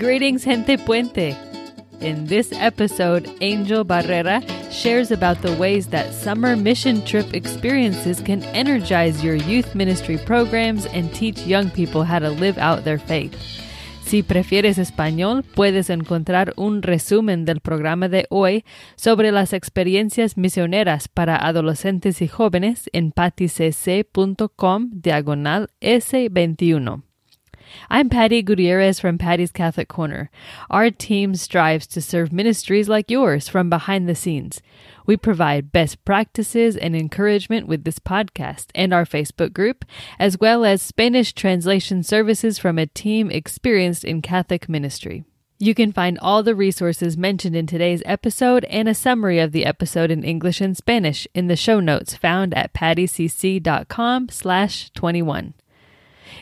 Greetings, Gente Puente. In this episode, Angel Barrera shares about the ways that summer mission trip experiences can energize your youth ministry programs and teach young people how to live out their faith. Si prefieres español, puedes encontrar un resumen del programa de hoy sobre las experiencias misioneras para adolescentes y jóvenes en patticc.com diagonal S21. I'm Patti Gutierrez from Patti's Catholic Corner. Our team strives to serve ministries like yours from behind the scenes. We provide best practices and encouragement with this podcast and our Facebook group, as well as Spanish translation services from a team experienced in Catholic ministry. You can find all the resources mentioned in today's episode and a summary of the episode in English and Spanish in the show notes found at patticc.com slash 21.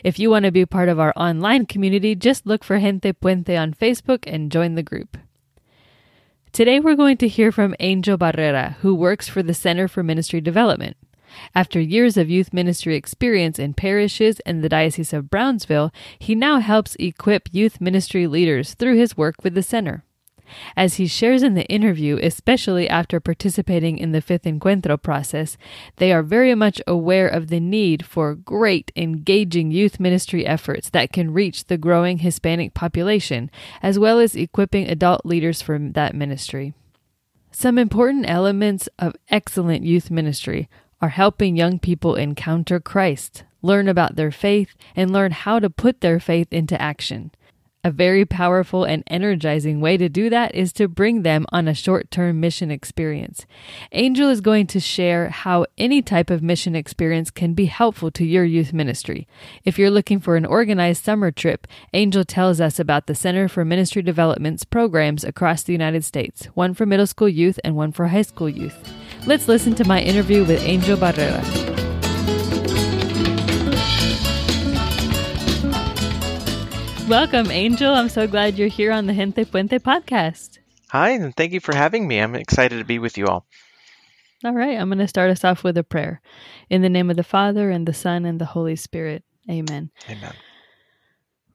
If you want to be part of our online community, just look for Gente Puente on Facebook and join the group. Today we're going to hear from Angel Barrera, who works for the Center for Ministry Development. After years of youth ministry experience in parishes and the Diocese of Brownsville, he now helps equip youth ministry leaders through his work with the center. As he shares in the interview, especially after participating in the fifth encuentro process, they are very much aware of the need for great, engaging youth ministry efforts that can reach the growing Hispanic population, as well as equipping adult leaders for that ministry. Some important elements of excellent youth ministry are helping young people encounter Christ, learn about their faith, and learn how to put their faith into action. A very powerful and energizing way to do that is to bring them on a short term mission experience. Angel is going to share how any type of mission experience can be helpful to your youth ministry. If you're looking for an organized summer trip, Angel tells us about the Center for Ministry Development's programs across the United States one for middle school youth and one for high school youth. Let's listen to my interview with Angel Barrera. Welcome, Angel. I'm so glad you're here on the Gente Puente podcast. Hi, and thank you for having me. I'm excited to be with you all. All right, I'm going to start us off with a prayer. In the name of the Father, and the Son, and the Holy Spirit. Amen. Amen.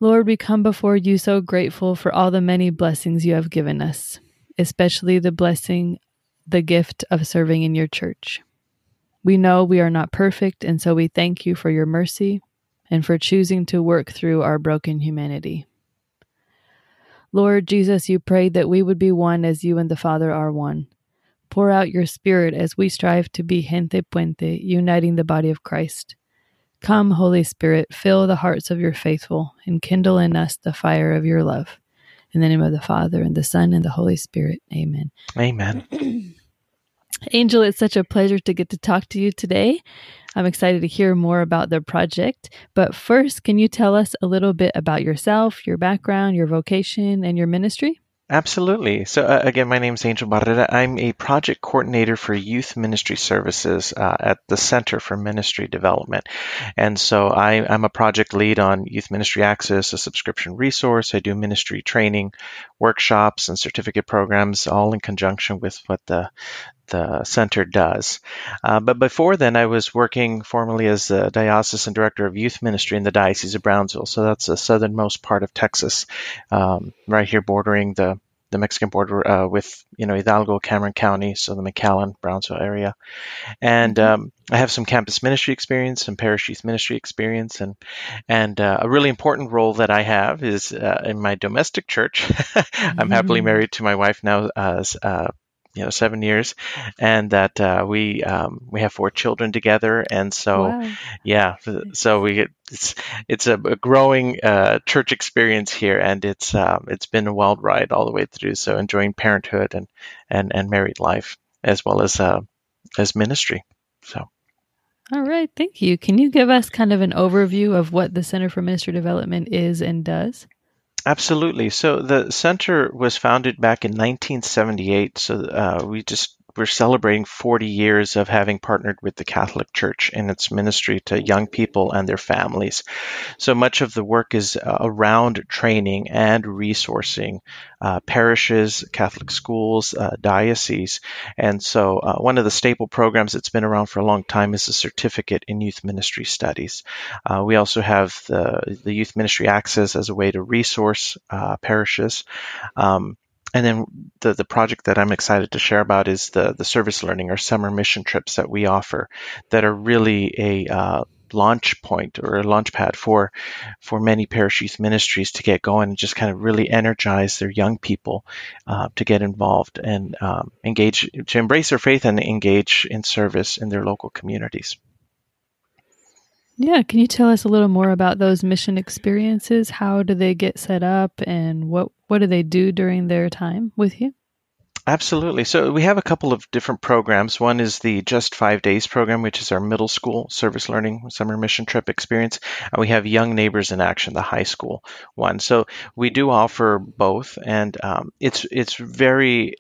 Lord, we come before you so grateful for all the many blessings you have given us, especially the blessing, the gift of serving in your church. We know we are not perfect, and so we thank you for your mercy and for choosing to work through our broken humanity. Lord Jesus, you prayed that we would be one as you and the Father are one. Pour out your Spirit as we strive to be gente puente, uniting the body of Christ. Come, Holy Spirit, fill the hearts of your faithful and kindle in us the fire of your love. In the name of the Father, and the Son, and the Holy Spirit. Amen. Amen. Angel, it's such a pleasure to get to talk to you today. I'm excited to hear more about the project. But first, can you tell us a little bit about yourself, your background, your vocation, and your ministry? Absolutely. So, uh, again, my name is Angel Barrera. I'm a project coordinator for youth ministry services uh, at the Center for Ministry Development. And so, I, am a project lead on Youth Ministry Access, a subscription resource. I do ministry training, workshops, and certificate programs, all in conjunction with what the the center does. Uh, but before then, I was working formally as the diocesan director of youth ministry in the Diocese of Brownsville. So that's the southernmost part of Texas, um, right here bordering the the Mexican border uh, with you know Hidalgo, Cameron County, so the McAllen, Brownsville area, and mm-hmm. um, I have some campus ministry experience, some parish youth ministry experience, and and uh, a really important role that I have is uh, in my domestic church. I'm happily mm-hmm. married to my wife now, as uh, you know seven years, and that uh, we um, we have four children together, and so wow. yeah, so we get, it's it's a, a growing uh, church experience here, and it's um, it's been a wild ride all the way through. So enjoying parenthood and and and married life as well as uh, as ministry. So. All right, thank you. Can you give us kind of an overview of what the Center for Ministry Development is and does? Absolutely. So the center was founded back in 1978. So uh, we just we're celebrating 40 years of having partnered with the Catholic Church in its ministry to young people and their families. So much of the work is uh, around training and resourcing uh, parishes, Catholic schools, uh, dioceses. And so uh, one of the staple programs that's been around for a long time is the Certificate in Youth Ministry Studies. Uh, we also have the, the Youth Ministry Access as a way to resource uh, parishes. Um, and then the, the project that I'm excited to share about is the, the service learning or summer mission trips that we offer that are really a uh, launch point or a launch pad for for many parish youth ministries to get going and just kind of really energize their young people uh, to get involved and um, engage to embrace their faith and engage in service in their local communities. Yeah, can you tell us a little more about those mission experiences? How do they get set up and what what do they do during their time with you? Absolutely. So we have a couple of different programs. One is the Just Five Days program, which is our middle school service learning summer mission trip experience. And we have Young Neighbors in Action, the high school one. So we do offer both, and um, it's it's very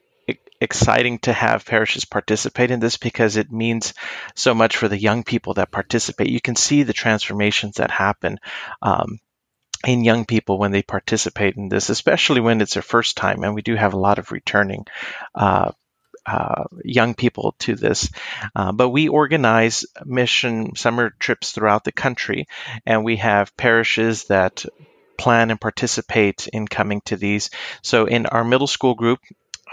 exciting to have parishes participate in this because it means so much for the young people that participate. You can see the transformations that happen. Um, in young people when they participate in this, especially when it's their first time, and we do have a lot of returning uh, uh, young people to this. Uh, but we organize mission summer trips throughout the country, and we have parishes that plan and participate in coming to these. So in our middle school group,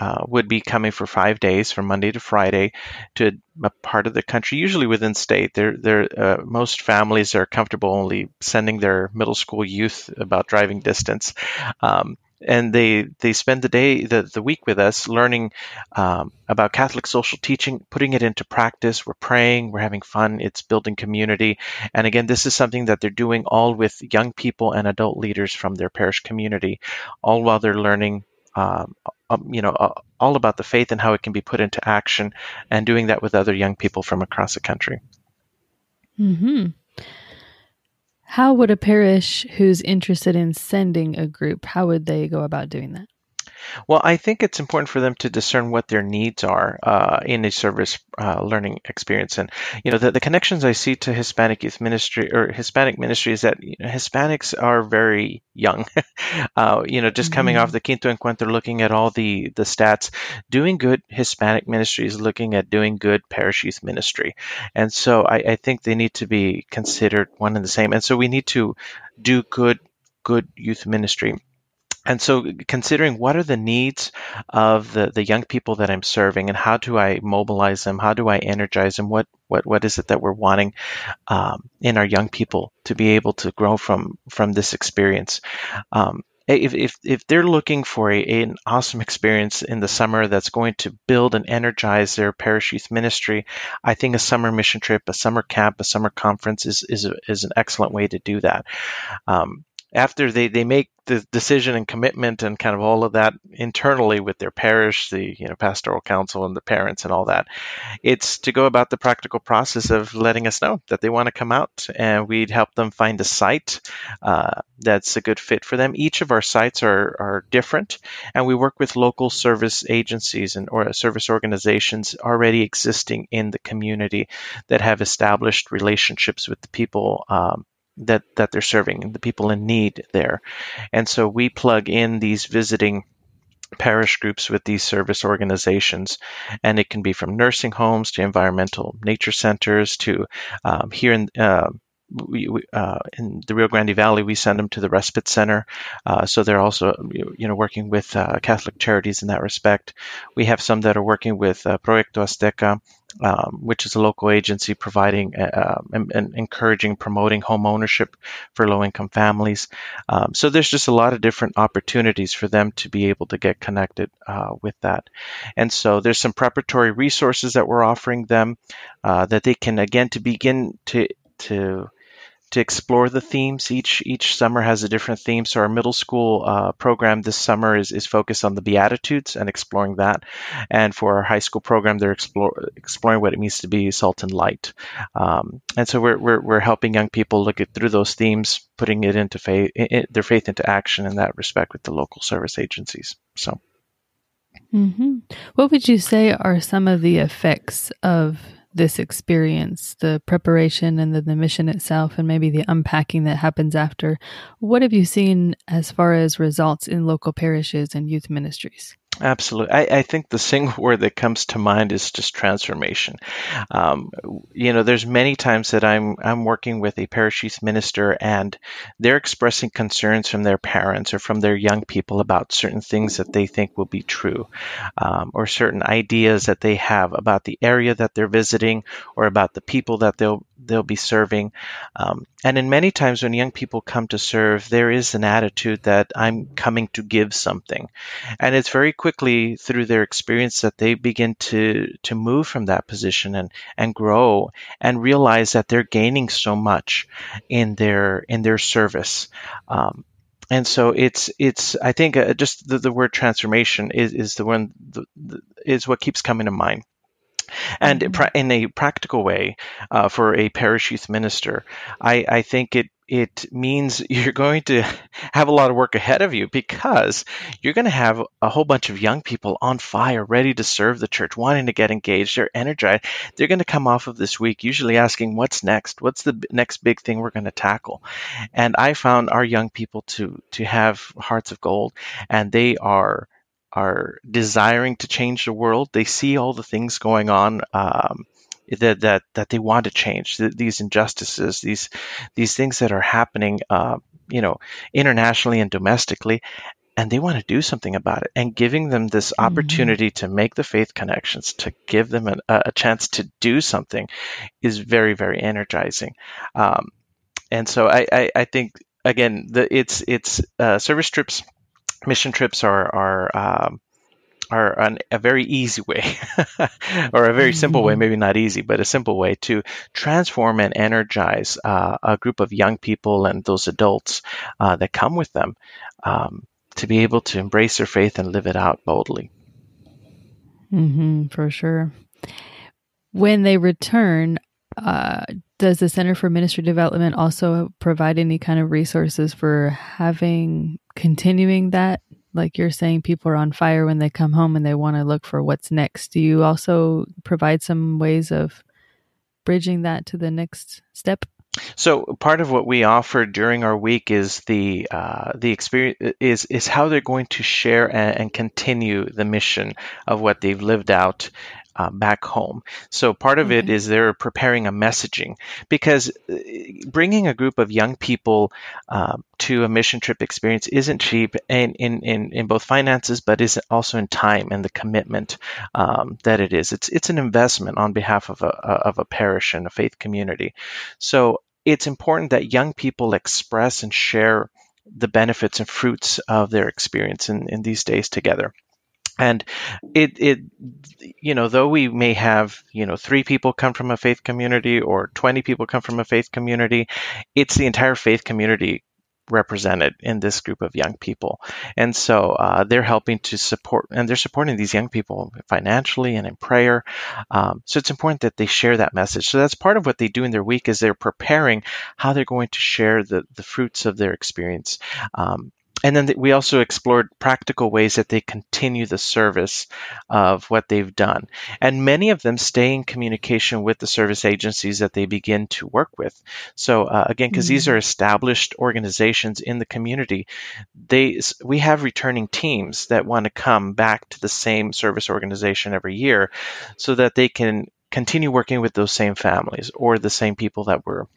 uh, would be coming for five days from Monday to Friday to a part of the country, usually within state. They're, they're, uh, most families are comfortable only sending their middle school youth about driving distance. Um, and they they spend the day the, the week with us learning um, about Catholic social teaching, putting it into practice. We're praying, we're having fun. It's building community, and again, this is something that they're doing all with young people and adult leaders from their parish community, all while they're learning um, um, you know, uh, all about the faith and how it can be put into action, and doing that with other young people from across the country. Hmm. How would a parish who's interested in sending a group? How would they go about doing that? Well, I think it's important for them to discern what their needs are uh, in a service uh, learning experience. And, you know, the, the connections I see to Hispanic youth ministry or Hispanic ministry is that you know, Hispanics are very young. uh, you know, just coming mm-hmm. off the Quinto Encuentro, looking at all the, the stats, doing good Hispanic ministry is looking at doing good parish youth ministry. And so I, I think they need to be considered one and the same. And so we need to do good, good youth ministry and so considering what are the needs of the, the young people that I'm serving and how do I mobilize them? How do I energize them? What, what, what is it that we're wanting um, in our young people to be able to grow from, from this experience? Um, if, if, if they're looking for a, an awesome experience in the summer that's going to build and energize their parish youth ministry, I think a summer mission trip, a summer camp, a summer conference is, is, a, is an excellent way to do that. Um, after they, they make the decision and commitment and kind of all of that internally with their parish, the you know pastoral council and the parents and all that, it's to go about the practical process of letting us know that they want to come out, and we'd help them find a site uh, that's a good fit for them. Each of our sites are are different, and we work with local service agencies and or service organizations already existing in the community that have established relationships with the people um, that that they're serving, the people in need there. And so we plug in these visiting parish groups with these service organizations. And it can be from nursing homes to environmental nature centers to um, here in uh, we, uh, in the Rio Grande Valley, we send them to the Respite Center. Uh, so they're also, you know, working with uh, Catholic charities in that respect. We have some that are working with uh, Proyecto Azteca, um, which is a local agency providing uh, and, and, encouraging, promoting home ownership for low-income families. Um, so there's just a lot of different opportunities for them to be able to get connected uh, with that. And so there's some preparatory resources that we're offering them that they can again to begin to to to explore the themes. Each each summer has a different theme. So our middle school uh, program this summer is, is focused on the Beatitudes and exploring that. And for our high school program, they're explore, exploring what it means to be salt and light. Um, and so we're, we're, we're helping young people look at through those themes, putting it into faith, their faith into action in that respect with the local service agencies. So. Mm-hmm. What would you say are some of the effects of this experience, the preparation and then the mission itself, and maybe the unpacking that happens after? What have you seen as far as results in local parishes and youth ministries? Absolutely. I, I, think the single word that comes to mind is just transformation. Um, you know, there's many times that I'm I'm working with a parish youth minister and they're expressing concerns from their parents or from their young people about certain things that they think will be true, um, or certain ideas that they have about the area that they're visiting or about the people that they'll they'll be serving. Um, and in many times when young people come to serve, there is an attitude that I'm coming to give something, and it's very quickly through their experience that they begin to to move from that position and and grow and realize that they're gaining so much in their in their service. Um, and so it's it's I think uh, just the, the word transformation is, is the one the, the, is what keeps coming to mind. And mm-hmm. in a practical way, uh, for a parish youth minister, I, I think it it means you're going to have a lot of work ahead of you because you're going to have a whole bunch of young people on fire, ready to serve the church, wanting to get engaged. They're energized. They're going to come off of this week usually asking, What's next? What's the next big thing we're going to tackle? And I found our young people to, to have hearts of gold, and they are are desiring to change the world. They see all the things going on um, that that that they want to change. These injustices, these these things that are happening, uh, you know, internationally and domestically, and they want to do something about it. And giving them this mm-hmm. opportunity to make the faith connections, to give them an, a chance to do something, is very very energizing. Um, and so I, I, I think again the it's it's uh, service trips mission trips are are um, are an, a very easy way, or a very simple way, mm-hmm. maybe not easy, but a simple way to transform and energize uh, a group of young people and those adults uh, that come with them um, to be able to embrace their faith and live it out boldly. Mm-hmm, for sure. When they return, uh, does the Center for Ministry Development also provide any kind of resources for having continuing that? Like you're saying, people are on fire when they come home and they want to look for what's next. Do you also provide some ways of bridging that to the next step? So part of what we offer during our week is the uh, the experience is is how they're going to share and, and, continue the mission of what they've lived out uh, back home. So part of it is they're preparing a messaging because uh, bringing a group of young people uh, to a mission trip experience isn't cheap in, in, in, in, both finances, but is also in time and the commitment um, that it is. It's, it's an investment on behalf of a, of a parish and a faith community. So it's important that young people express and share the benefits and fruits of their experience in, in these days together and it it you know though we may have you know three people come from a faith community or 20 people come from a faith community it's the entire faith community represented in this group of young people. And so uh, they're helping to support and they're supporting these young people financially and in prayer. Um, so it's important that they share that message. So that's part of what they do in their week is they're preparing how they're going to share the, the fruits of their experience. Um, and then we also explored practical ways that they continue the service of what they've done. And many of them stay in communication with the service agencies that they begin to work with. So uh, again, because mm-hmm. these are established organizations in the community, they we have returning teams that want to come back to the same service organization every year, so that they can continue working with those same families or the same people that were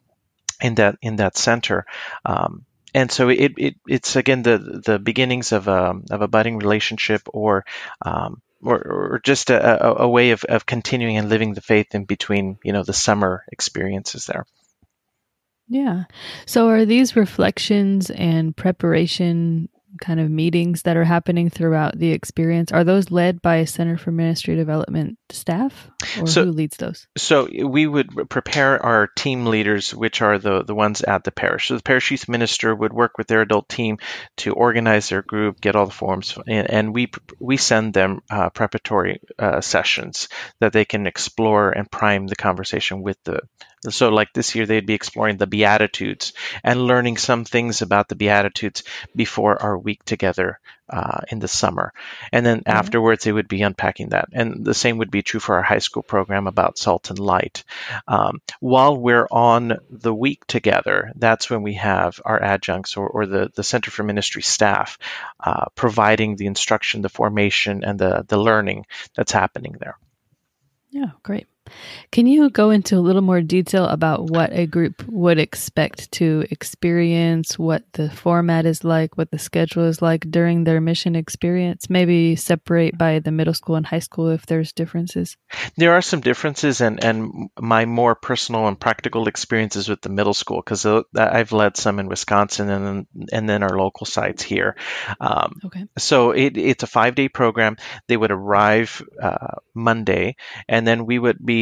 in that in that center. Um, and so it, it it's again the the beginnings of a of a budding relationship or um, or, or just a, a, a way of, of continuing and living the faith in between you know the summer experiences there. Yeah. So are these reflections and preparation kind of meetings that are happening throughout the experience. Are those led by a center for ministry development staff or so, who leads those? So we would prepare our team leaders which are the, the ones at the parish. So the parish youth minister would work with their adult team to organize their group get all the forms and, and we we send them uh, preparatory uh, sessions that they can explore and prime the conversation with the so, like this year, they'd be exploring the Beatitudes and learning some things about the Beatitudes before our week together uh, in the summer. And then mm-hmm. afterwards, they would be unpacking that. And the same would be true for our high school program about salt and light. Um, while we're on the week together, that's when we have our adjuncts or, or the, the Center for Ministry staff uh, providing the instruction, the formation, and the, the learning that's happening there. Yeah, great. Can you go into a little more detail about what a group would expect to experience, what the format is like, what the schedule is like during their mission experience? Maybe separate by the middle school and high school if there's differences. There are some differences, and, and my more personal and practical experiences with the middle school, because I've led some in Wisconsin and then, and then our local sites here. Um, okay. So it, it's a five day program. They would arrive uh, Monday, and then we would be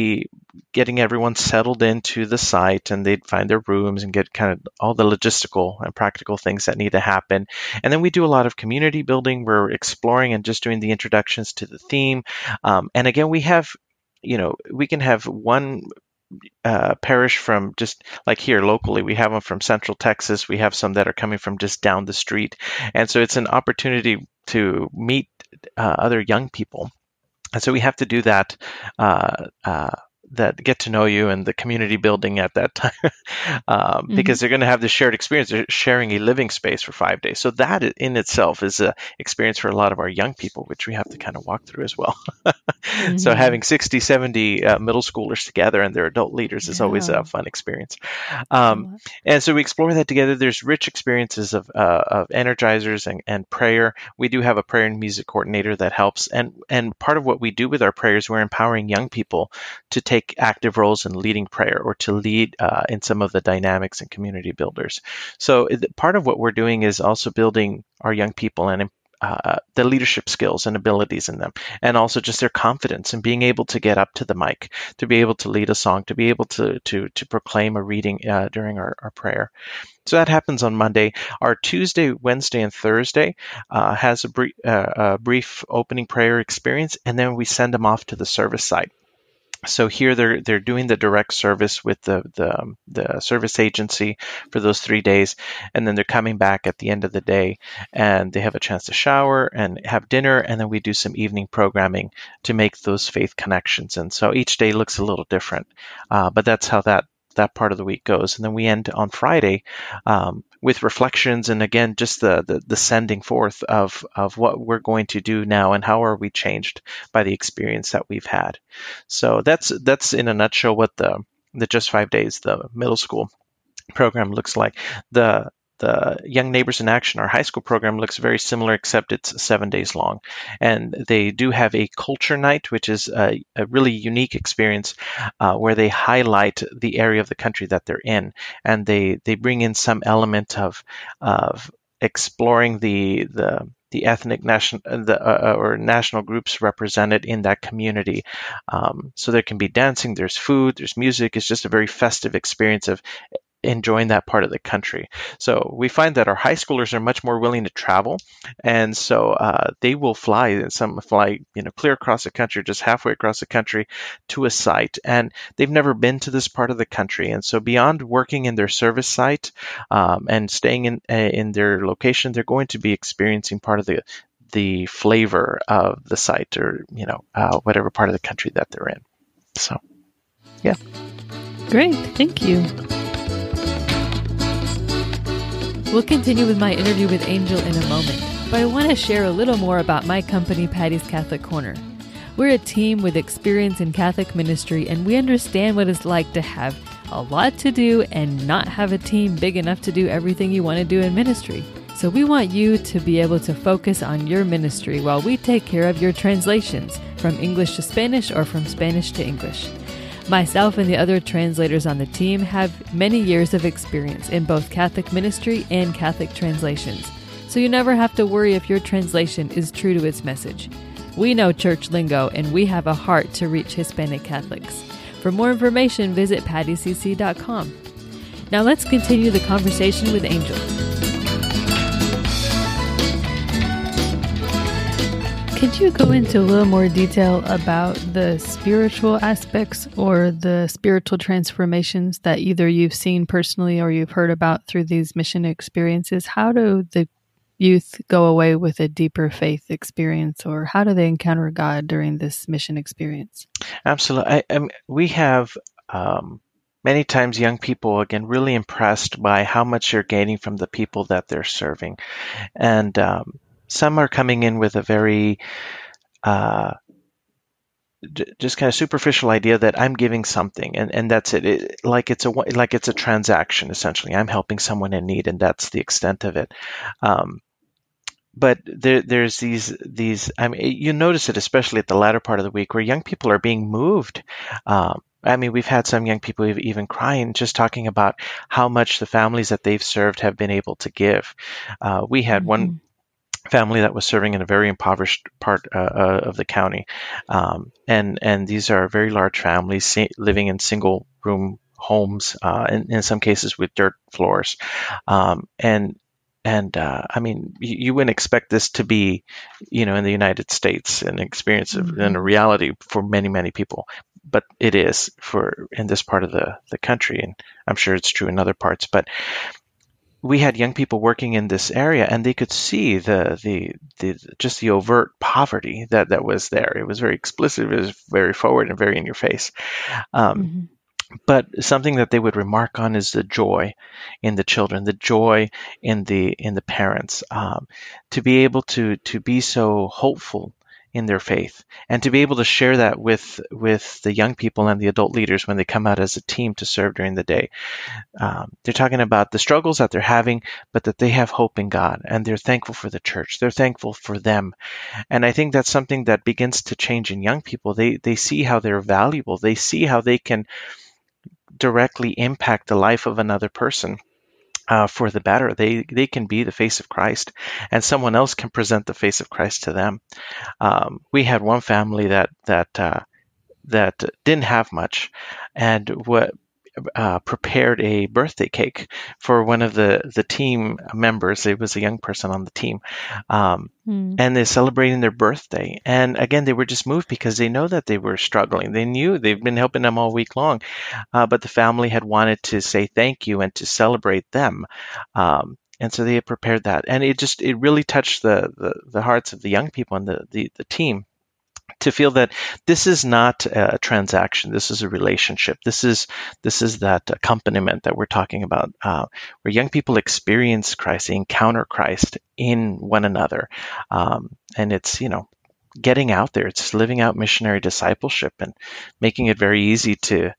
getting everyone settled into the site and they'd find their rooms and get kind of all the logistical and practical things that need to happen. And then we do a lot of community building. We're exploring and just doing the introductions to the theme. Um, and again, we have, you know, we can have one uh, parish from just like here locally. We have them from Central Texas. We have some that are coming from just down the street, and so it's an opportunity to meet uh, other young people and so we have to do that uh, uh, that get to know you and the community building at that time um, mm-hmm. because they're going to have this shared experience. They're sharing a living space for five days. So that in itself is an experience for a lot of our young people which we have to kind of walk through as well. Mm-hmm. so having 60 70 uh, middle schoolers together and their adult leaders is yeah. always a fun experience. Um, and so we explore that together. There's rich experiences of, uh, of energizers and, and prayer. We do have a prayer and music coordinator that helps. And and part of what we do with our prayers we're empowering young people to take take active roles in leading prayer or to lead uh, in some of the dynamics and community builders. So part of what we're doing is also building our young people and uh, the leadership skills and abilities in them, and also just their confidence and being able to get up to the mic, to be able to lead a song, to be able to to to proclaim a reading uh, during our, our prayer. So that happens on Monday. Our Tuesday, Wednesday, and Thursday uh, has a, brief, uh, a brief opening prayer experience, and then we send them off to the service site so here they're they're doing the direct service with the, the the service agency for those three days, and then they're coming back at the end of the day, and they have a chance to shower and have dinner, and then we do some evening programming to make those faith connections. And so each day looks a little different, uh, but that's how that that part of the week goes. And then we end on Friday um, with reflections and again just the, the, the sending forth of of what we're going to do now and how are we changed by the experience that we've had. So that's that's in a nutshell what the the just five days the middle school program looks like. The the Young Neighbors in Action, our high school program, looks very similar, except it's seven days long. And they do have a culture night, which is a, a really unique experience uh, where they highlight the area of the country that they're in. And they, they bring in some element of, of exploring the, the, the ethnic national the, uh, uh, or national groups represented in that community. Um, so there can be dancing, there's food, there's music. It's just a very festive experience of enjoying that part of the country. So we find that our high schoolers are much more willing to travel, and so uh, they will fly. And some fly, you know, clear across the country, just halfway across the country to a site, and they've never been to this part of the country. And so beyond working in their service site um, and staying in uh, in their location, they're going to be experiencing part of the the flavor of the site, or you know, uh, whatever part of the country that they're in. So, yeah. Great, thank you. We'll continue with my interview with Angel in a moment, but I want to share a little more about my company, Patti's Catholic Corner. We're a team with experience in Catholic ministry, and we understand what it's like to have a lot to do and not have a team big enough to do everything you want to do in ministry. So, we want you to be able to focus on your ministry while we take care of your translations from English to Spanish or from Spanish to English. Myself and the other translators on the team have many years of experience in both Catholic ministry and Catholic translations, so you never have to worry if your translation is true to its message. We know church lingo and we have a heart to reach Hispanic Catholics. For more information, visit patticc.com. Now let's continue the conversation with Angel. Could you go into a little more detail about the spiritual aspects or the spiritual transformations that either you've seen personally or you've heard about through these mission experiences? How do the youth go away with a deeper faith experience, or how do they encounter God during this mission experience? Absolutely. I, I we have um, many times young people, again, really impressed by how much they're gaining from the people that they're serving. And um, some are coming in with a very uh, just kind of superficial idea that I'm giving something and, and that's it. it. Like it's a like it's a transaction essentially. I'm helping someone in need and that's the extent of it. Um, but there, there's these these. I mean, you notice it especially at the latter part of the week where young people are being moved. Um, I mean, we've had some young people even crying just talking about how much the families that they've served have been able to give. Uh, we had mm-hmm. one family that was serving in a very impoverished part uh, uh, of the county, um, and and these are very large families living in single room homes, uh, in, in some cases with dirt floors, um, and and uh, I mean, you, you, wouldn't expect this to be, you know, in the United States an experience mm-hmm. and a reality for many, many people. But it is for in this part of the, the country, and I'm sure it's true in other parts. But we had young people working in this area, and they could see the the, the just the overt poverty that that was there. It was very explicit. It was very forward and very in your face. Um, mm-hmm but something that they would remark on is the joy in the children, the joy in the in the parents, um, to be able to to be so hopeful in their faith and to be able to share that with with the young people and the adult leaders when they come out as a team to serve during the day. Um, they're talking about the struggles that they're having, but that they have hope in God and they're thankful for the church. They're thankful for them, and I think that's something that begins to change in young people. They they see how they're valuable. They see how they can directly impact the life of another person. Uh, for the better, they they can be the face of Christ, and someone else can present the face of Christ to them. Um, we had one family that that uh, that didn't have much, and what uh, prepared a birthday cake for one of the the team members. It was a young person on the team, um, mm. and they're celebrating their birthday. And again, they were just moved because they know that they were struggling. They knew they've been helping them all week long, uh, but the family had wanted to say thank you and to celebrate them. Um, and so they had prepared that, and it just it really touched the the, the hearts of the young people and the, the, the team to feel that this is not a transaction this is a relationship. This is this is that accompaniment that we're talking about uh, where young people experience christ encounter christ in one another. Um, and it's you know getting out there it's living out missionary discipleship and making it very easy to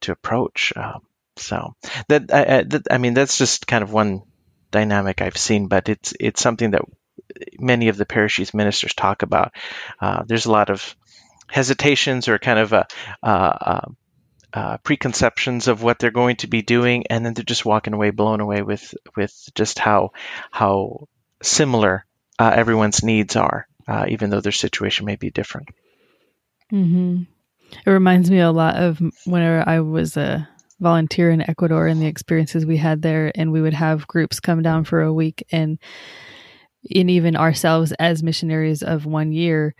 to approach um, so that I, I, that I mean that's just kind of one dynamic I've seen but it's it's something that many of the parish youth ministers talk about. Uh, there's a lot of hesitations or kind of a, uh, uh, preconceptions of what they're going to be doing, and then they're just walking away, blown away with with just how how similar uh, everyone's needs are, uh, even though their situation may be different. Mm-hmm. It reminds me a lot of whenever I was a volunteer in Ecuador and the experiences we had there, and we would have groups come down for a week and and even ourselves as missionaries of one year,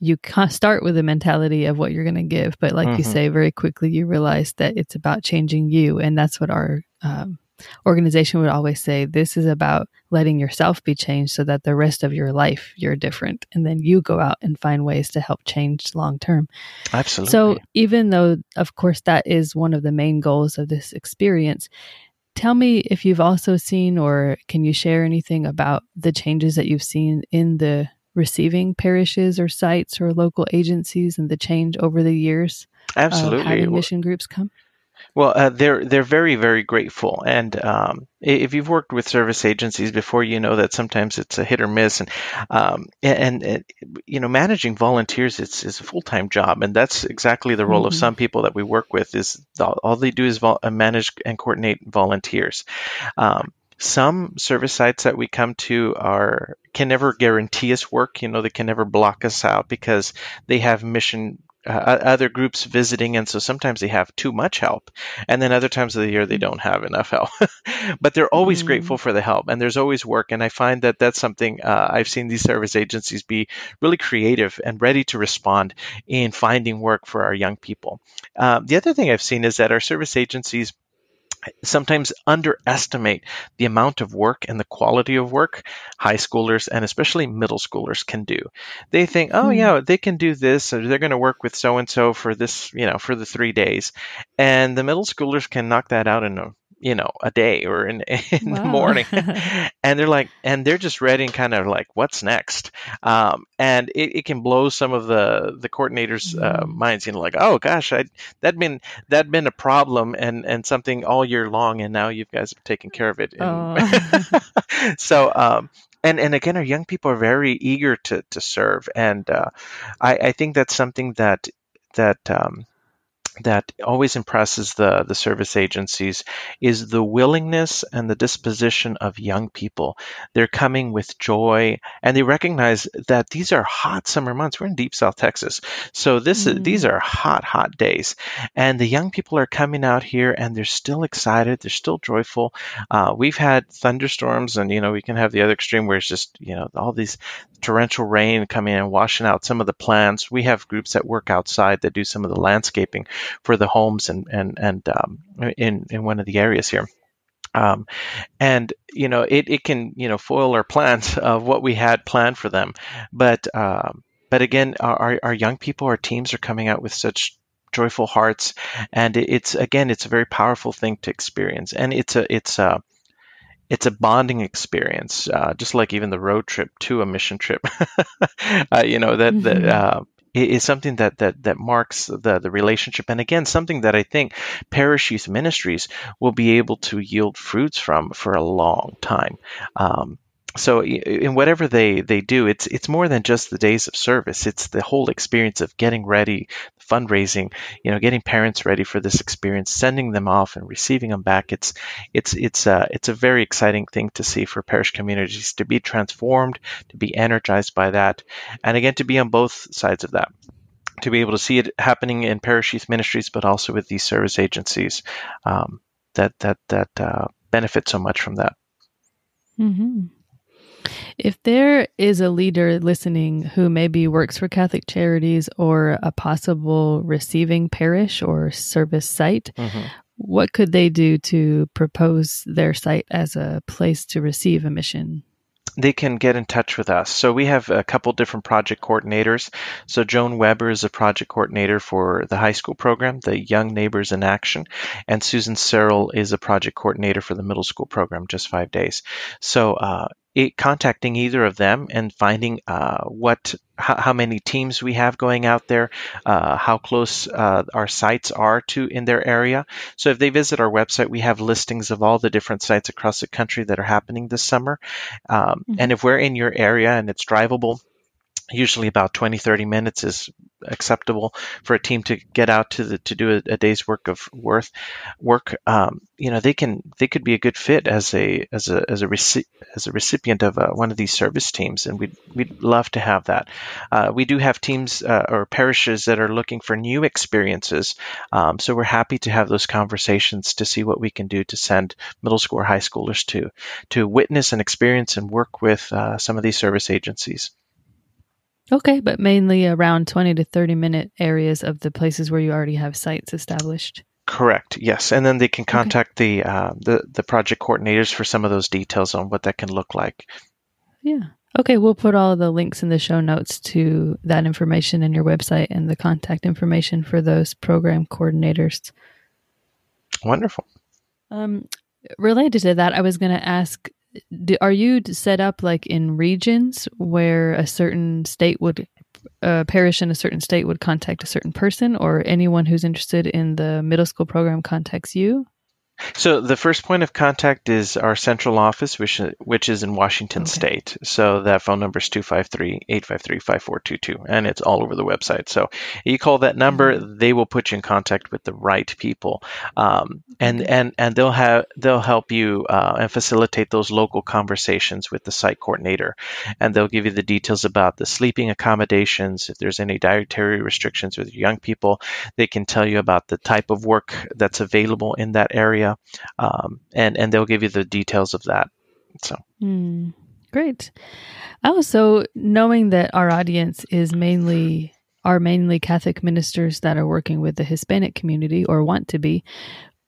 you start with a mentality of what you're going to give. But like mm-hmm. you say, very quickly you realize that it's about changing you. And that's what our um, organization would always say this is about letting yourself be changed so that the rest of your life you're different. And then you go out and find ways to help change long term. Absolutely. So even though, of course, that is one of the main goals of this experience, Tell me if you've also seen or can you share anything about the changes that you've seen in the receiving parishes or sites or local agencies and the change over the years? Absolutely. having mission groups come? Well, uh, they're they're very very grateful, and um, if you've worked with service agencies before, you know that sometimes it's a hit or miss, and um, and, and, you know managing volunteers it's is a full time job, and that's exactly the role mm-hmm. of some people that we work with. Is all they do is vol- uh, manage and coordinate volunteers. Um, some service sites that we come to are can never guarantee us work you know they can never block us out because they have mission uh, other groups visiting, and so sometimes they have too much help, and then other times of the year they don't have enough help. but they're always mm. grateful for the help, and there's always work. And I find that that's something uh, I've seen these service agencies be really creative and ready to respond in finding work for our young people. Uh, the other thing I've seen is that our service agencies sometimes underestimate the amount of work and the quality of work high schoolers and especially middle schoolers can do. They think, oh, hmm. yeah, they can do this, or they're going to work with so and so for this, you know, for the three days. And the middle schoolers can knock that out in a you know a day or in, in wow. the morning and they're like and they're just ready and kind of like what's next um, and it, it, can blow some of the the coordinators uh, mm. minds you know like oh gosh I that been that been a problem and and something all year long and now you guys have taken care of it oh. so um, and and again our young people are very eager to to serve and uh, I, I think that's something that that um, that always impresses the, the service agencies is the willingness and the disposition of young people. They're coming with joy and they recognize that these are hot summer months. We're in deep South Texas. So this mm. is, these are hot, hot days. And the young people are coming out here and they're still excited. They're still joyful. Uh, we've had thunderstorms and, you know, we can have the other extreme where it's just, you know, all these torrential rain coming and washing out some of the plants. We have groups that work outside that do some of the landscaping for the homes and and and um, in in one of the areas here. Um, and you know it, it can you know foil our plans of what we had planned for them but uh, but again our, our young people our teams are coming out with such joyful hearts and it's again it's a very powerful thing to experience and it's a it's a it's a bonding experience, uh, just like even the road trip to a mission trip. uh, you know that mm-hmm. that uh, is something that that that marks the the relationship, and again, something that I think parish youth ministries will be able to yield fruits from for a long time. Um, so in whatever they they do it's it's more than just the days of service. It's the whole experience of getting ready fundraising you know getting parents ready for this experience sending them off and receiving them back. It's it's it's a it's a very exciting thing to see for parish communities to be transformed to be energized by that and again to be on both sides of that. To be able to see it happening in parish youth ministries but also with these service agencies um, that that that uh, benefit so much from that. Mm-hmm. If there is a leader listening who maybe works for Catholic Charities or a possible receiving parish or service site, mm-hmm. what could they do to propose their site as a place to receive a mission? they can get in touch with us. So we have a couple different project coordinators. So Joan Weber is a project coordinator for the high school program, the Young Neighbors in Action, and Susan Searle is a project coordinator for the middle school program, just five days. So uh, it, contacting either of them and finding uh, what how, how, many teams we have going out there, uh, how close uh, our sites are to in their area. So if they visit our website, we have listings of all the different sites across the country that are happening this summer. Um, mm-hmm. And if we're in your area and it's drivable, usually about 20 30 minutes is acceptable for a team to get out to the to do a, a day's work of worth work um, you know they can they could be a good fit as a as a as a as a recipient of uh, one of these service teams and we'd we'd love to have that. Uh, we do have teams uh, or parishes that are looking for new experiences um, so we're happy to have those conversations to see what we can do to send middle school or high schoolers to to witness and experience and work with uh, some of these service agencies Okay, but mainly around 20 to 30 minute areas of the places where you already have sites established. Correct. Yes, and then they can contact okay. the uh, the the project coordinators for some of those details on what that can look like. Yeah. Okay, we'll put all the links in the show notes to that information in your website and the contact information for those program coordinators. Wonderful. Um, related to that, I was going to ask do, are you set up like in regions where a certain state would a parish in a certain state would contact a certain person? Or anyone who's interested in the middle school program contacts you so the first point of contact is our central office, which which is in Washington okay. State. So that phone number is 253-853-5422, and it's all over the website. So you call that number, mm-hmm. they will put you in contact with the right people, um, and and and they'll have they'll help you uh, and facilitate those local conversations with the site coordinator, and they'll give you the details about the sleeping accommodations. If there's any dietary restrictions with young people, they can tell you about the type of work that's available in that area um, and and they'll give you the details of that. So mm, great. Also, knowing that our audience is mainly are mainly Catholic ministers that are working with the Hispanic community or want to be,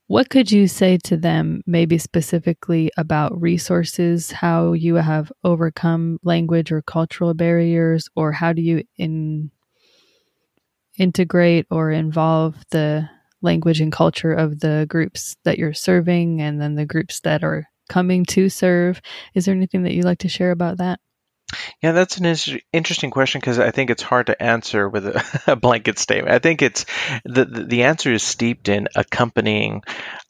what could you say to them, maybe specifically about resources, how you have overcome language or cultural barriers, or how do you in, integrate or involve the language and culture of the groups that you're serving and then the groups that are coming to serve? Is there anything that you'd like to share about that? Yeah, that's an interesting question because I think it's hard to answer with a, a blanket statement. I think it's the, the answer is steeped in accompanying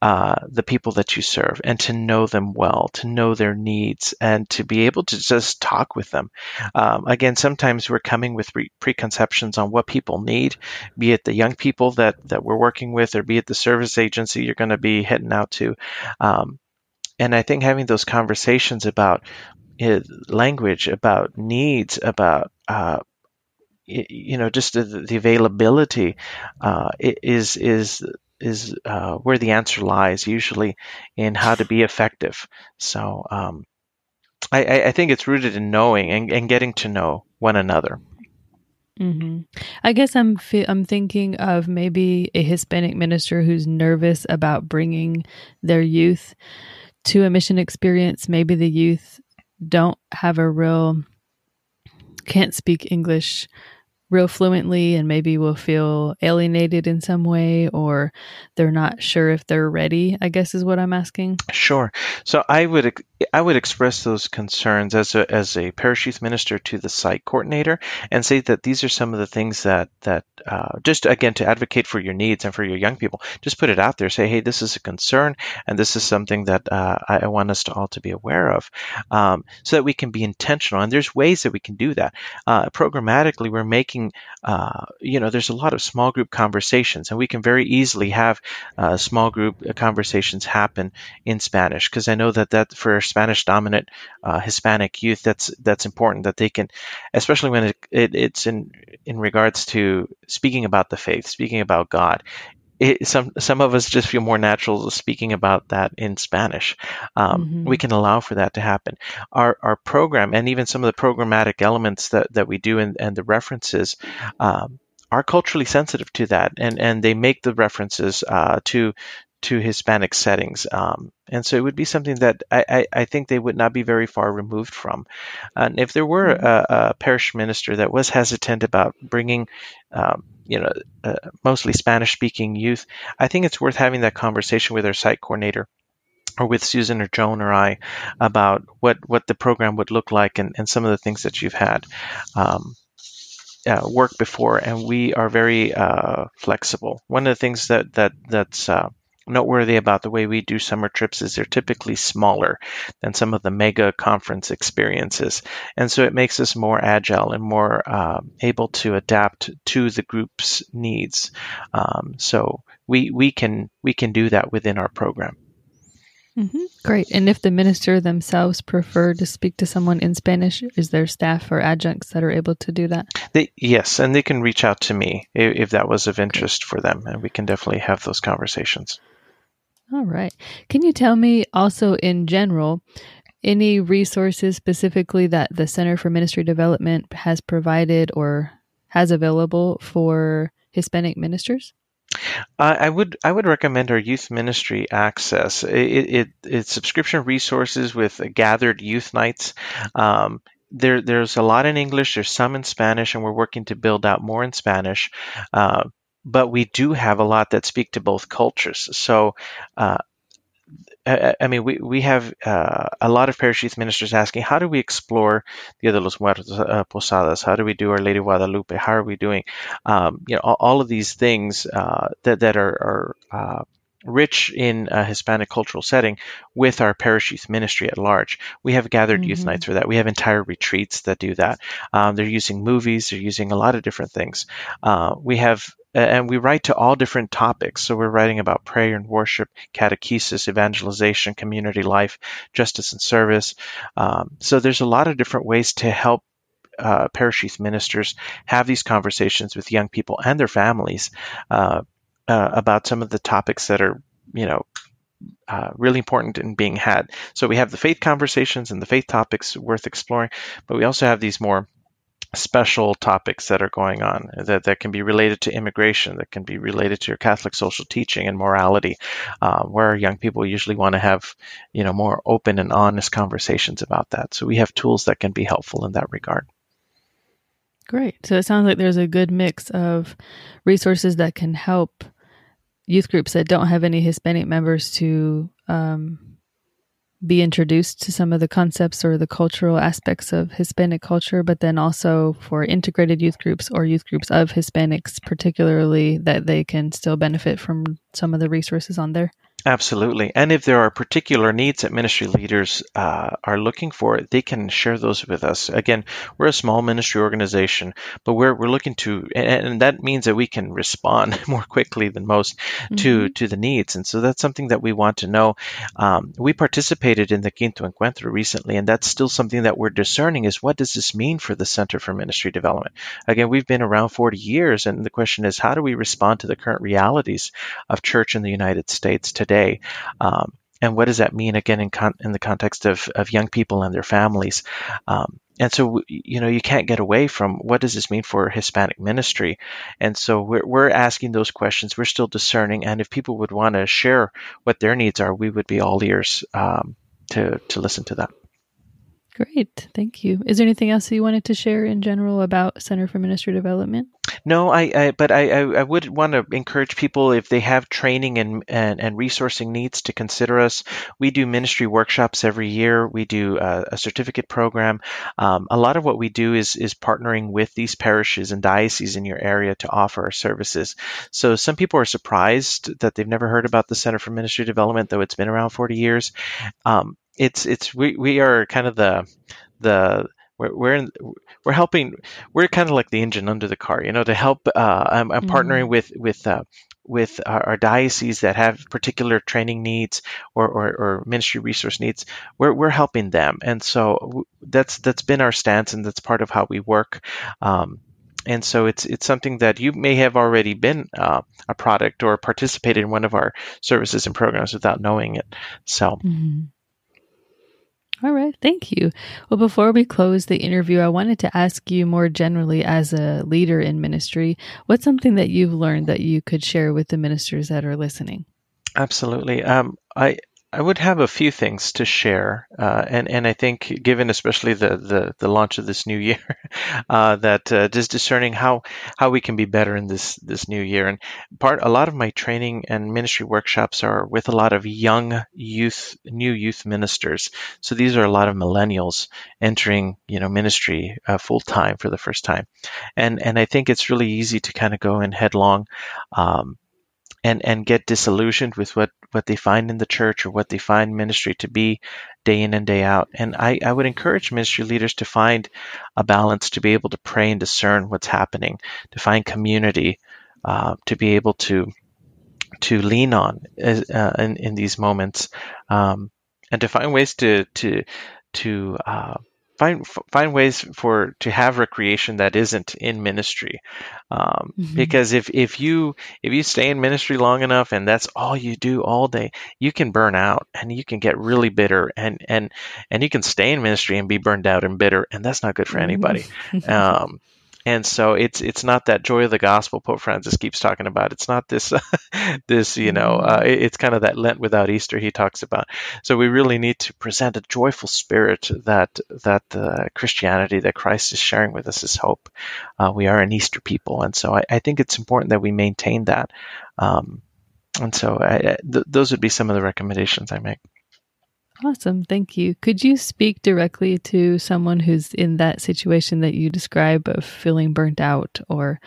uh, the people that you serve and to know them well, to know their needs, and to be able to just talk with them. Um, again, sometimes we're coming with pre- preconceptions on what people need, be it the young people that that we're working with, or be it the service agency you're going to be heading out to. Um, and I think having those conversations about language, about needs, about uh, you know just the, the availability uh, is is is uh, where the answer lies usually in how to be effective. So um, I, I, think it's rooted in knowing and, and getting to know one another. Mm-hmm. I guess I'm fi- I'm thinking of maybe a Hispanic minister who's nervous about bringing their youth to a mission experience. Maybe the youth don't have a real can't speak English real fluently and maybe will feel alienated in some way or they're not sure if they're ready i guess is what i'm asking. Sure. So i would i would express those concerns as a as a parish youth minister to the site coordinator and say that these are some of the things that that uh, just again to advocate for your needs and for your young people just put it out there. Say hey this is a concern and this is something that uh, I, I, want us to all to be aware of um, so that we can be intentional. And there's ways that we can do that. Uh, programmatically we're making making, uh, you know, there's a lot of small group conversations, and we can very easily have uh, small group conversations happen in Spanish because I know that that for Spanish dominant uh, Hispanic youth, that's that's important that they can, especially when it, it, it's in in regards to speaking about the faith, speaking about God it, some some of us just feel more natural speaking about that in Spanish. Um, mm-hmm. We can allow for that to happen. Our our program and even some of the programmatic elements that, that we do and, and the references um, are culturally sensitive to that, and and they make the references uh, to to Hispanic settings. Um, and so it would be something that I, I, I, think they would not be very far removed from. And if there were mm-hmm. a, a parish minister that was hesitant about bringing um, you know, uh, mostly Spanish speaking youth, I think it's worth having that conversation with our site coordinator or with Susan or Joan or I about what, what the program would look like and, and some of the things that you've had um, uh, work before. And we are very uh, flexible. One of the things that, that that's uh, noteworthy about the way we do summer trips is they're typically smaller than some of the mega conference experiences. And so it makes us more agile and more uh, able to adapt to the group's needs. Um, so we, we can we can do that within our program. Mm-hmm. Great. And if the minister themselves prefer to speak to someone in Spanish, is there staff or adjuncts that are able to do that? They, yes, and they can reach out to me if, if that was of interest for them, and we can definitely have those conversations. All right. Can you tell me also in general any resources specifically that the Center for Ministry Development has provided or has available for Hispanic ministers? I would I would recommend our youth ministry access. It, it it's subscription resources with gathered youth nights. Um, there there's a lot in English. There's some in Spanish, and we're working to build out more in Spanish. Uh, but we do have a lot that speak to both cultures. So, uh, I, I, mean, we, we have uh, a lot of parish youth ministers asking, how do we explore Dia de los Muertos, uh, Posadas? How do we do Our Lady Guadalupe? How are we doing? Um, you know, all, all, of these things uh, that, that are, are uh, rich in a Hispanic cultural setting with our parish youth ministry at large. We have gathered mm-hmm. youth nights for that. We have entire retreats that do that. Um, they're using movies, they're using a lot of different things. Uh, we have and we write to all different topics. So we're writing about prayer and worship, catechesis, evangelization, community life, justice and service. Um, so there's a lot of different ways to help uh, parish youth ministers have these conversations with young people and their families uh, uh, about some of the topics that are, you know, uh, really important in being had. So we have the faith conversations and the faith topics worth exploring, but we also have these more special topics that are going on that, that can be related to immigration, that can be related to your Catholic social teaching and morality, uh, where young people usually want to have, you know, more open and honest conversations about that. So we have tools that can be helpful in that regard. Great. So it sounds like there's a good mix of resources that can help youth groups that don't have any Hispanic members to um, be introduced to some of the concepts or the cultural aspects of Hispanic culture, but then also for integrated youth groups or youth groups of Hispanics, particularly that they can still benefit from some of the resources on there. Absolutely. And if there are particular needs that ministry leaders uh, are looking for, they can share those with us. Again, we're a small ministry organization, but we're, we're looking to, and, and that means that we can respond more quickly than most mm-hmm. to, to the needs. And so that's something that we want to know. Um, we participated in the Quinto Encuentro recently, and that's still something that we're discerning is what does this mean for the Center for Ministry Development? Again, we've been around 40 years, and the question is how do we respond to the current realities of church in the United States today? Today. Um, and what does that mean again in, con- in the context of, of young people and their families? Um, and so, you know, you can't get away from what does this mean for Hispanic ministry? And so we're, we're asking those questions. We're still discerning. And if people would want to share what their needs are, we would be all ears um, to, to listen to that. Great. Thank you. Is there anything else that you wanted to share in general about Center for Ministry Development? No, I, I but I, I, would want to encourage people if they have training and, and, and resourcing needs to consider us. We do ministry workshops every year. We do a, a certificate program. Um, a lot of what we do is is partnering with these parishes and dioceses in your area to offer our services. So some people are surprised that they've never heard about the Center for Ministry Development, though it's been around 40 years. Um, it's it's we, we are kind of the the we're we're, in, we're helping we're kind of like the engine under the car you know to help uh, I'm, I'm mm-hmm. partnering with with uh, with our, our, dioceses that have particular training needs or, or, or, ministry resource needs, we're, we're helping them. And so that's that's been our stance, and that's part of how we work. Um, and so it's it's something that you may have already been uh, a product or participated in one of our services and programs without knowing it. So. Mm-hmm. All right, thank you. Well, before we close the interview, I wanted to ask you more generally as a leader in ministry, what's something that you've learned that you could share with the ministers that are listening? Absolutely. Um, I I would have a few things to share, uh, and and I think given especially the the, the launch of this new year, uh, that uh, just discerning how how we can be better in this this new year. And part a lot of my training and ministry workshops are with a lot of young youth, new youth ministers. So these are a lot of millennials entering you know ministry uh, full time for the first time, and and I think it's really easy to kind of go in headlong. Um, and and get disillusioned with what what they find in the church or what they find ministry to be day in and day out. And I, I would encourage ministry leaders to find a balance to be able to pray and discern what's happening, to find community, uh, to be able to to lean on uh, in, in these moments, um, and to find ways to to to uh, find find ways for to have recreation that isn't in ministry um, mm-hmm. because if if you if you stay in ministry long enough and that's all you do all day you can burn out and you can get really bitter and and and you can stay in ministry and be burned out and bitter and that's not good for anybody mm-hmm. um, and so it's it's not that joy of the gospel Pope Francis keeps talking about. It's not this this you know mm-hmm. uh, it's kind of that Lent without Easter he talks about. So we really need to present a joyful spirit that that uh, Christianity that Christ is sharing with us is hope. Uh, we are an Easter people, and so I, I, think it's important that we maintain that. Um, and so I, th- those would be some of the recommendations I make. Awesome. Thank you. Could you speak directly to someone who's in that situation that you describe of feeling burnt out or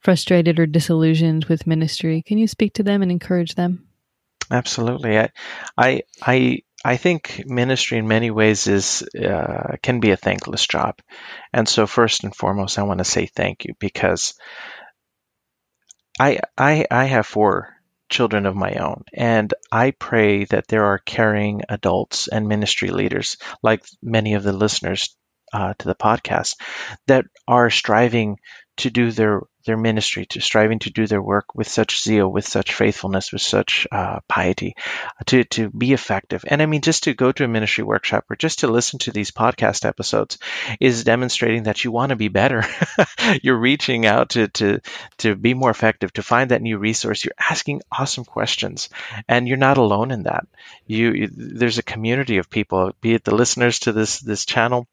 frustrated or disillusioned with ministry? Can you speak to them and encourage them? Absolutely. I, I, I, I think ministry in many ways is uh, can be a thankless job, and so first and foremost, I want to say thank you because I I I have four children of my own. And I pray that there are caring adults and ministry leaders, like many of the listeners uh, to the podcast, that are striving to do their their ministry, to striving to do their work with such zeal, with such faithfulness, with such uh, piety, to to be effective. And I mean, just to go to a ministry workshop or just to listen to these podcast episodes is demonstrating that you want to be better. You're reaching out to to to be more effective, to find that new resource. You're asking awesome questions, and you're not alone in that. You, you there's a community of people, be it the listeners to this this channel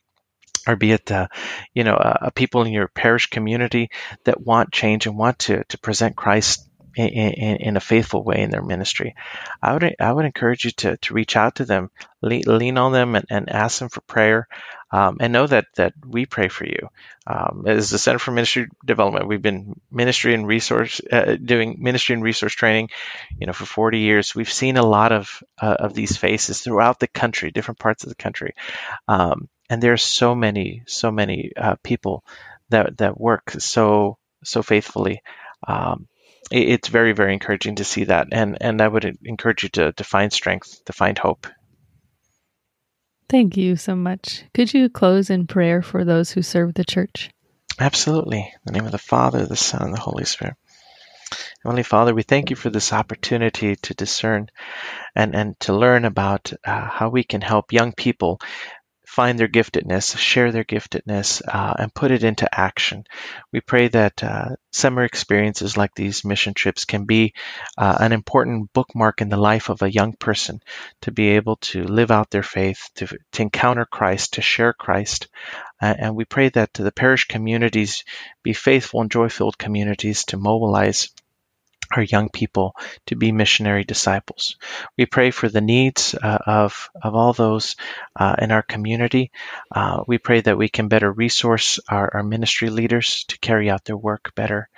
or be it uh, you know uh, people in your parish community that want change and want to to present Christ in, in, in, a faithful way in their ministry, I would I would encourage you to, to reach out to them, lean, lean on them, and, and ask them for prayer, um, and know that that we pray for you. Um, as the Center for Ministry Development, we've been ministry and resource uh, doing ministry and resource training, you know, for 40 years. We've seen a lot of uh, of these faces throughout the country, different parts of the country. Um, and there's so many, so many uh, people that that work so so faithfully. Um, it, it's very, very encouraging to see that, and and I would encourage you to to find strength, to find hope. Thank you so much. Could you close in prayer for those who serve the church? Absolutely. In the name of the Father, the Son, and the Holy Spirit. Heavenly Father, we thank you for this opportunity to discern and, and to learn about uh, how we can help young people find their giftedness, share their giftedness, uh, and put it into action. We pray that uh, summer experiences like these mission trips can be uh, an important bookmark in the life of a young person to be able to live out their faith, to, to encounter Christ, to share Christ. and we pray that the parish communities be faithful and joy filled communities to mobilize our young people to be missionary disciples. We pray for the needs uh, of, of all those uh, in our community. Uh, we pray that we can better resource our, our, ministry leaders to carry out their work better.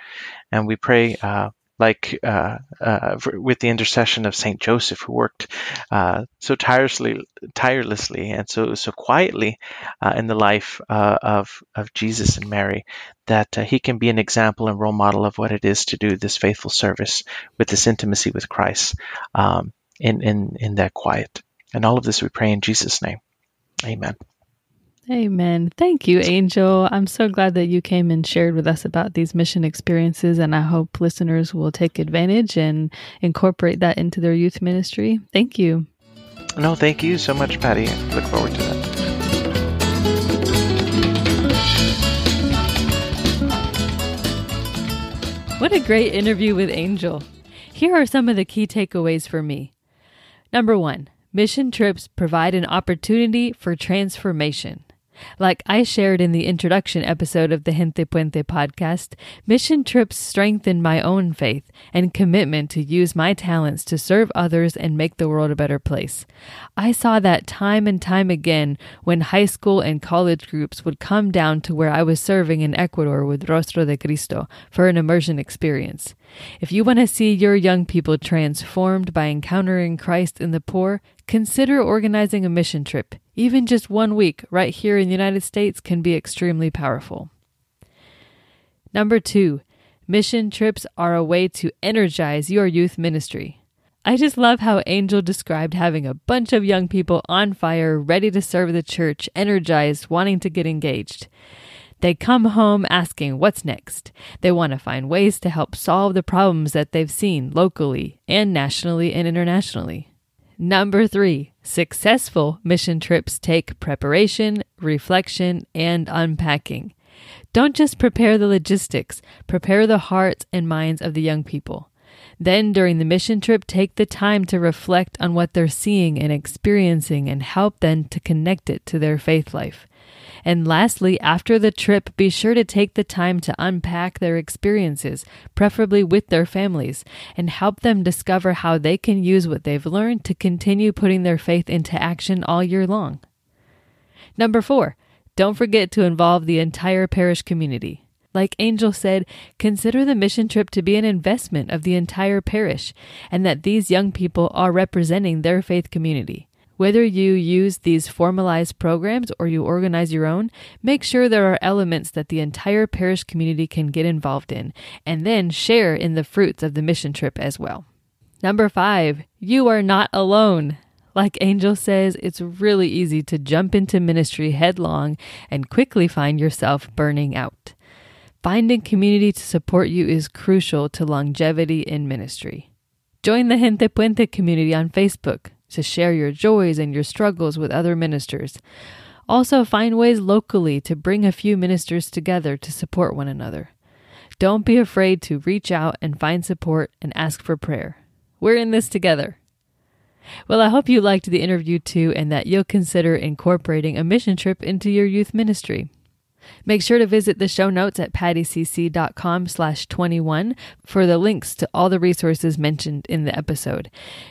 And we pray uh, like uh, uh, with the intercession of Saint Joseph, who worked uh, so tirelessly, tirelessly, and so so quietly uh, in the life uh, of of Jesus and Mary, that he can be an example and role model of what it is to do this faithful service with this intimacy with Christ um, in in in that quiet. And all of this we pray in Jesus' name, Amen. Amen. Thank you, Angel. I'm so glad that you came and shared with us about these mission experiences, and I hope listeners will take advantage and incorporate that into their youth ministry. Thank you. No, thank you so much, Patti. Look forward to that. What a great interview with Angel. Here are some of the key takeaways for me. Number one, mission trips provide an opportunity for transformation. Like I shared in the introduction episode of the Gente Puente podcast, mission trips strengthen my own faith and commitment to use my talents to serve others and make the world a better place. I saw that time and time again when high school and college groups would come down to where I was serving in Ecuador with Rostro de Cristo for an immersion experience. If you want to see your young people transformed by encountering Christ in the poor, consider organizing a mission trip. Even just one week right here in the United States can be extremely powerful. Number two, mission trips are a way to energize your youth ministry. I just love how Angel described having a bunch of young people on fire, ready to serve the church, energized, wanting to get engaged. They come home asking what's next. They want to find ways to help solve the problems that they've seen locally and nationally and internationally. Number three, successful mission trips take preparation, reflection, and unpacking. Don't just prepare the logistics, prepare the hearts and minds of the young people. Then, during the mission trip, take the time to reflect on what they're seeing and experiencing and help them to connect it to their faith life. And lastly, after the trip, be sure to take the time to unpack their experiences, preferably with their families, and help them discover how they can use what they've learned to continue putting their faith into action all year long. Number four, don't forget to involve the entire parish community. Like Angel said, consider the mission trip to be an investment of the entire parish, and that these young people are representing their faith community. Whether you use these formalized programs or you organize your own, make sure there are elements that the entire parish community can get involved in, and then share in the fruits of the mission trip as well. Number five, you are not alone. Like Angel says, it's really easy to jump into ministry headlong and quickly find yourself burning out. Finding community to support you is crucial to longevity in ministry. Join the Gente Puente community on Facebook to share your joys and your struggles with other ministers. Also, find ways locally to bring a few ministers together to support one another. Don't be afraid to reach out and find support and ask for prayer. We're in this together. Well, I hope you liked the interview too and that you'll consider incorporating a mission trip into your youth ministry. Make sure to visit the show notes at patticc.com slash 21 for the links to all the resources mentioned in the episode.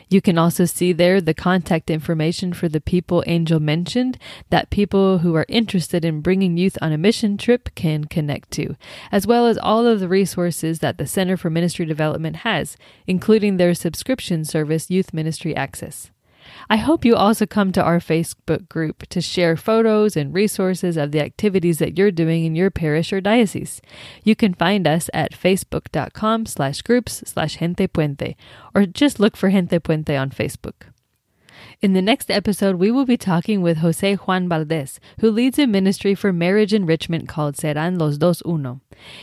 You can also see there the contact information for the people Angel mentioned that people who are interested in bringing youth on a mission trip can connect to, as well as all of the resources that the Center for Ministry Development has, including their subscription service, Youth Ministry Access. I hope you also come to our Facebook group to share photos and resources of the activities that you're doing in your parish or diocese. You can find us at facebook.com slash groups slash gente puente or just look for gente puente on Facebook. In the next episode, we will be talking with Jose Juan Valdez, who leads a ministry for marriage enrichment called Serán los Dos Uno.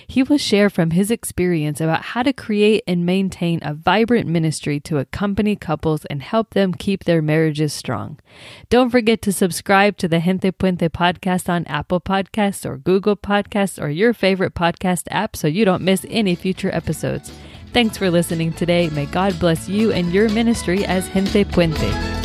He will share from his experience about how to create and maintain a vibrant ministry to accompany couples and help them keep their marriages strong. Don't forget to subscribe to the Gente Puente podcast on Apple Podcasts or Google Podcasts or your favorite podcast app so you don't miss any future episodes. Thanks for listening today. May God bless you and your ministry as Gente Puente.